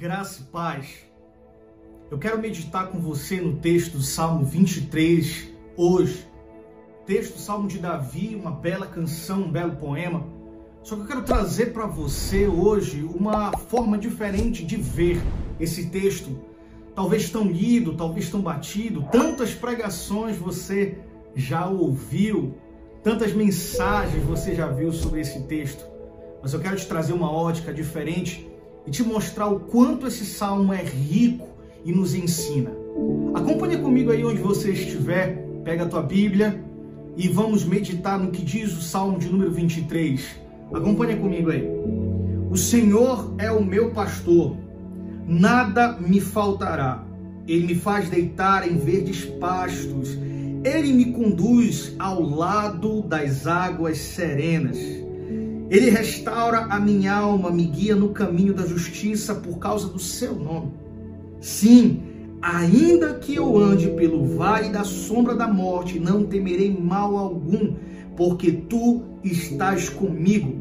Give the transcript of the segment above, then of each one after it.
Graça e paz. Eu quero meditar com você no texto do Salmo 23 hoje. Texto do Salmo de Davi, uma bela canção, um belo poema. Só que eu quero trazer para você hoje uma forma diferente de ver esse texto. Talvez tão lido, talvez tão batido, tantas pregações você já ouviu, tantas mensagens você já viu sobre esse texto. Mas eu quero te trazer uma ótica diferente e te mostrar o quanto esse salmo é rico e nos ensina. Acompanhe comigo aí onde você estiver, pega a tua Bíblia e vamos meditar no que diz o salmo de número 23. Acompanhe comigo aí. O Senhor é o meu pastor, nada me faltará. Ele me faz deitar em verdes pastos, ele me conduz ao lado das águas serenas. Ele restaura a minha alma, me guia no caminho da justiça por causa do seu nome. Sim, ainda que eu ande pelo vale da sombra da morte, não temerei mal algum, porque tu estás comigo.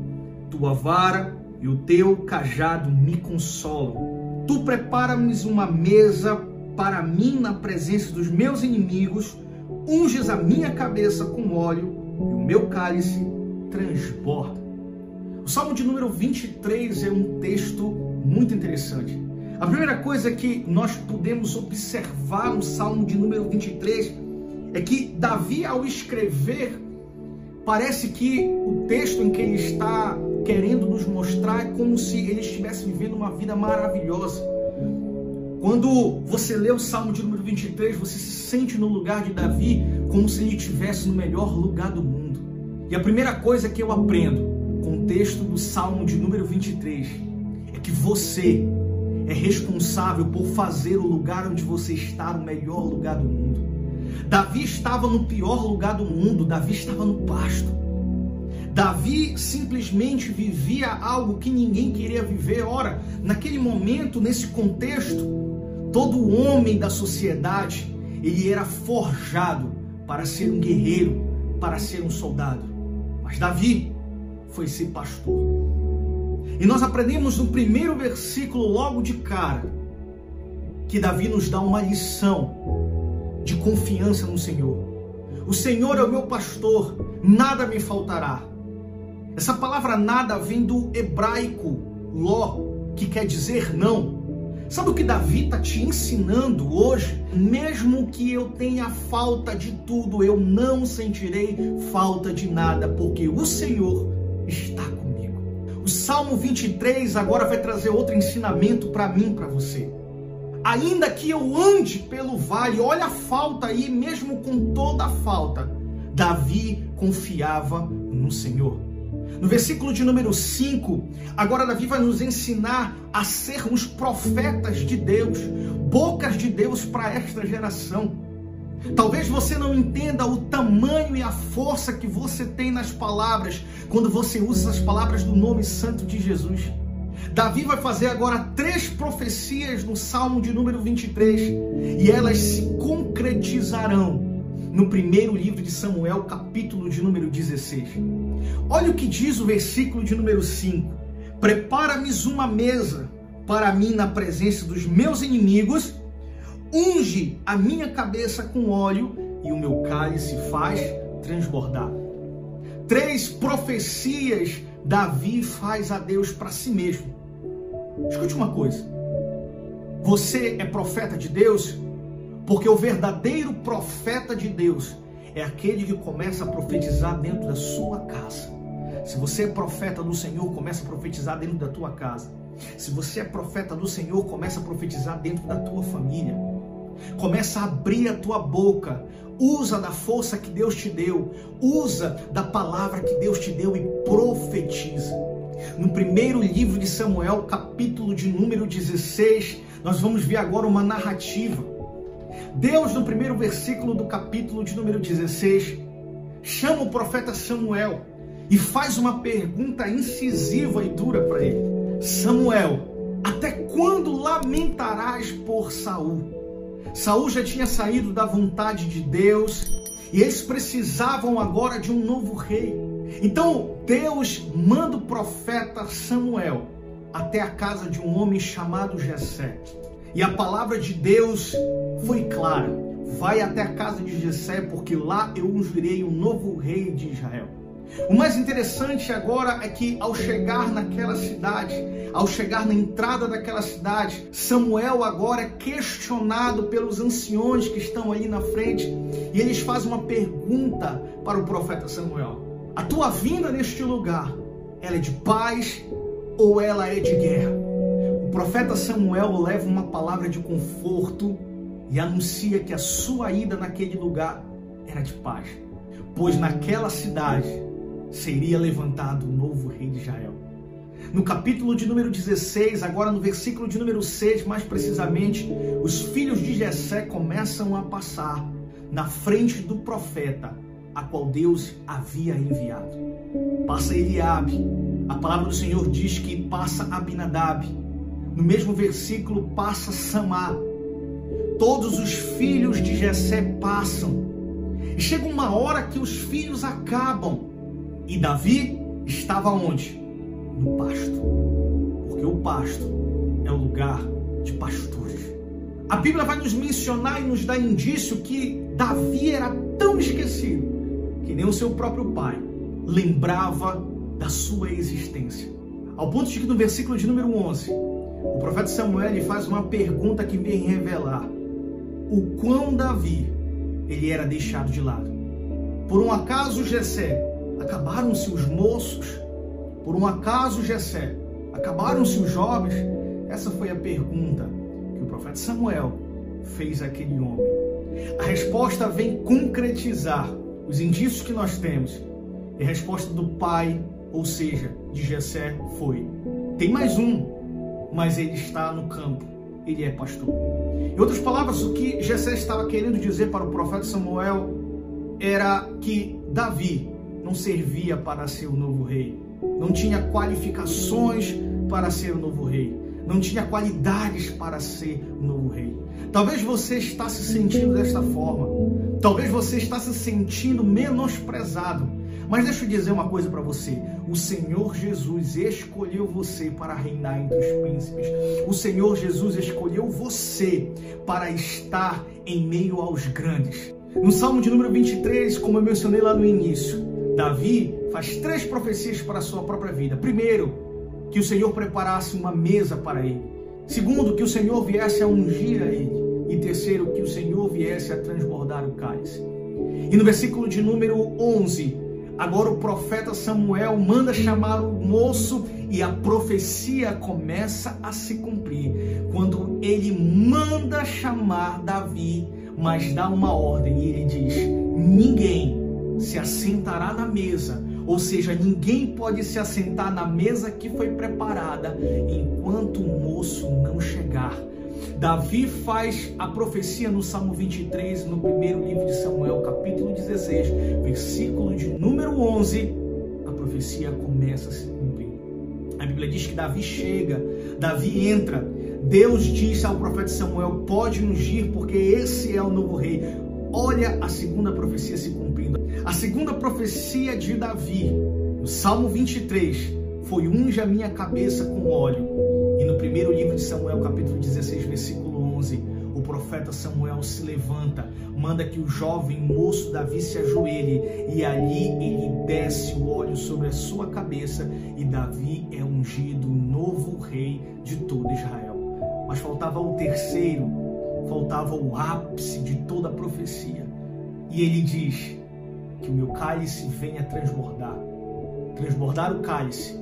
Tua vara e o teu cajado me consolam. Tu preparas uma mesa para mim na presença dos meus inimigos, unges a minha cabeça com óleo e o meu cálice transborda. O Salmo de número 23 é um texto muito interessante. A primeira coisa que nós podemos observar no Salmo de número 23 é que Davi, ao escrever, parece que o texto em que ele está querendo nos mostrar é como se ele estivesse vivendo uma vida maravilhosa. Quando você lê o Salmo de número 23, você se sente no lugar de Davi como se ele estivesse no melhor lugar do mundo. E a primeira coisa que eu aprendo contexto do Salmo de número 23 é que você é responsável por fazer o lugar onde você está o melhor lugar do mundo. Davi estava no pior lugar do mundo, Davi estava no pasto. Davi simplesmente vivia algo que ninguém queria viver. Ora, naquele momento, nesse contexto, todo homem da sociedade, ele era forjado para ser um guerreiro, para ser um soldado. Mas Davi, foi ser pastor. E nós aprendemos no primeiro versículo, logo de cara, que Davi nos dá uma lição de confiança no Senhor. O Senhor é o meu pastor, nada me faltará. Essa palavra nada vem do hebraico ló, que quer dizer não. Sabe o que Davi está te ensinando hoje? Mesmo que eu tenha falta de tudo, eu não sentirei falta de nada, porque o Senhor está comigo. O Salmo 23 agora vai trazer outro ensinamento para mim, para você. Ainda que eu ande pelo vale, olha a falta aí, mesmo com toda a falta, Davi confiava no Senhor. No versículo de número 5, agora Davi vai nos ensinar a sermos profetas de Deus, bocas de Deus para esta geração. Talvez você não entenda o tamanho e a força que você tem nas palavras quando você usa as palavras do nome santo de Jesus. Davi vai fazer agora três profecias no Salmo de número 23 e elas se concretizarão no primeiro livro de Samuel, capítulo de número 16. Olha o que diz o versículo de número 5: Prepara-me uma mesa para mim na presença dos meus inimigos unge a minha cabeça com óleo e o meu cálice faz transbordar. Três profecias Davi faz a Deus para si mesmo. Escute uma coisa. Você é profeta de Deus porque o verdadeiro profeta de Deus é aquele que começa a profetizar dentro da sua casa. Se você é profeta do Senhor, começa a profetizar dentro da tua casa. Se você é profeta do Senhor, começa a profetizar dentro da tua família. Começa a abrir a tua boca. Usa da força que Deus te deu. Usa da palavra que Deus te deu e profetiza. No primeiro livro de Samuel, capítulo de número 16, nós vamos ver agora uma narrativa. Deus, no primeiro versículo do capítulo de número 16, chama o profeta Samuel e faz uma pergunta incisiva e dura para ele. Samuel, até quando lamentarás por Saul? Saul já tinha saído da vontade de Deus e eles precisavam agora de um novo rei. Então Deus manda o profeta Samuel até a casa de um homem chamado Jessé. E a palavra de Deus foi clara: vai até a casa de Jessé, porque lá eu ungirei um novo rei de Israel. O mais interessante agora é que ao chegar naquela cidade, ao chegar na entrada daquela cidade, Samuel agora é questionado pelos anciões que estão ali na frente e eles fazem uma pergunta para o profeta Samuel: A tua vinda neste lugar, ela é de paz ou ela é de guerra? O profeta Samuel leva uma palavra de conforto e anuncia que a sua ida naquele lugar era de paz, pois naquela cidade seria levantado o novo rei de Israel. No capítulo de número 16, agora no versículo de número 6, mais precisamente, os filhos de Jessé começam a passar na frente do profeta, a qual Deus havia enviado. Passa Eliabe. A palavra do Senhor diz que passa Abinadab. No mesmo versículo passa Samar. Todos os filhos de Jessé passam. E chega uma hora que os filhos acabam e Davi estava onde? No pasto. Porque o pasto é o lugar de pastores. A Bíblia vai nos mencionar e nos dar indício que Davi era tão esquecido que nem o seu próprio pai lembrava da sua existência. Ao ponto de que no versículo de número 11, o profeta Samuel faz uma pergunta que vem revelar o quão Davi ele era deixado de lado. Por um acaso Jessé Acabaram-se os moços? Por um acaso, Jessé? Acabaram-se os jovens? Essa foi a pergunta que o profeta Samuel fez àquele homem. A resposta vem concretizar os indícios que nós temos. E a resposta do pai, ou seja, de Jessé, foi: tem mais um, mas ele está no campo, ele é pastor. Em outras palavras, o que Jessé estava querendo dizer para o profeta Samuel era que Davi não servia para ser o novo rei, não tinha qualificações para ser o novo rei, não tinha qualidades para ser o novo rei. Talvez você está se sentindo desta forma, talvez você está se sentindo menosprezado. Mas deixa eu dizer uma coisa para você: o Senhor Jesus escolheu você para reinar entre os príncipes. O Senhor Jesus escolheu você para estar em meio aos grandes. No Salmo de número 23, como eu mencionei lá no início, Davi faz três profecias para a sua própria vida. Primeiro, que o Senhor preparasse uma mesa para ele. Segundo, que o Senhor viesse a ungir a ele. E terceiro, que o Senhor viesse a transbordar o cálice. E no versículo de número 11, agora o profeta Samuel manda chamar o moço e a profecia começa a se cumprir. Quando ele manda chamar Davi, mas dá uma ordem e ele diz: ninguém se assentará na mesa, ou seja, ninguém pode se assentar na mesa que foi preparada enquanto o moço não chegar. Davi faz a profecia no Salmo 23, no primeiro livro de Samuel, capítulo 16, versículo de número 11. A profecia começa a se cumprir. A Bíblia diz que Davi chega, Davi entra. Deus disse ao profeta Samuel: Pode ungir, porque esse é o novo rei. Olha a segunda profecia se cumprindo. A segunda profecia de Davi, no Salmo 23, foi unge a minha cabeça com óleo. E no primeiro livro de Samuel, capítulo 16, versículo 11, o profeta Samuel se levanta, manda que o jovem moço Davi se ajoelhe e ali ele desce o óleo sobre a sua cabeça e Davi é ungido novo rei de todo Israel. Mas faltava o terceiro, faltava o ápice de toda a profecia. E ele diz: que o meu cálice venha transbordar. Transbordar o cálice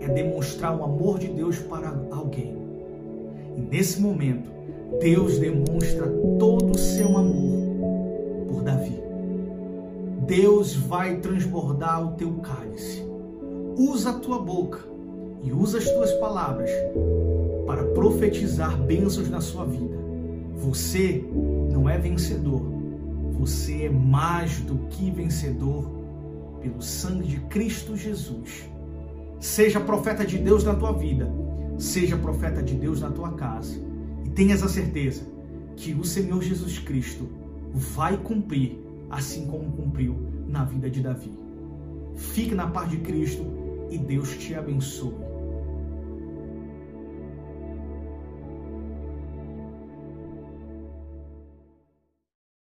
é demonstrar o amor de Deus para alguém. E nesse momento, Deus demonstra todo o seu amor por Davi. Deus vai transbordar o teu cálice. Usa a tua boca e usa as tuas palavras para profetizar bênçãos na sua vida. Você não é vencedor, você é mais do que vencedor pelo sangue de Cristo Jesus. Seja profeta de Deus na tua vida, seja profeta de Deus na tua casa. E tenhas a certeza que o Senhor Jesus Cristo vai cumprir, assim como cumpriu na vida de Davi. Fique na paz de Cristo e Deus te abençoe.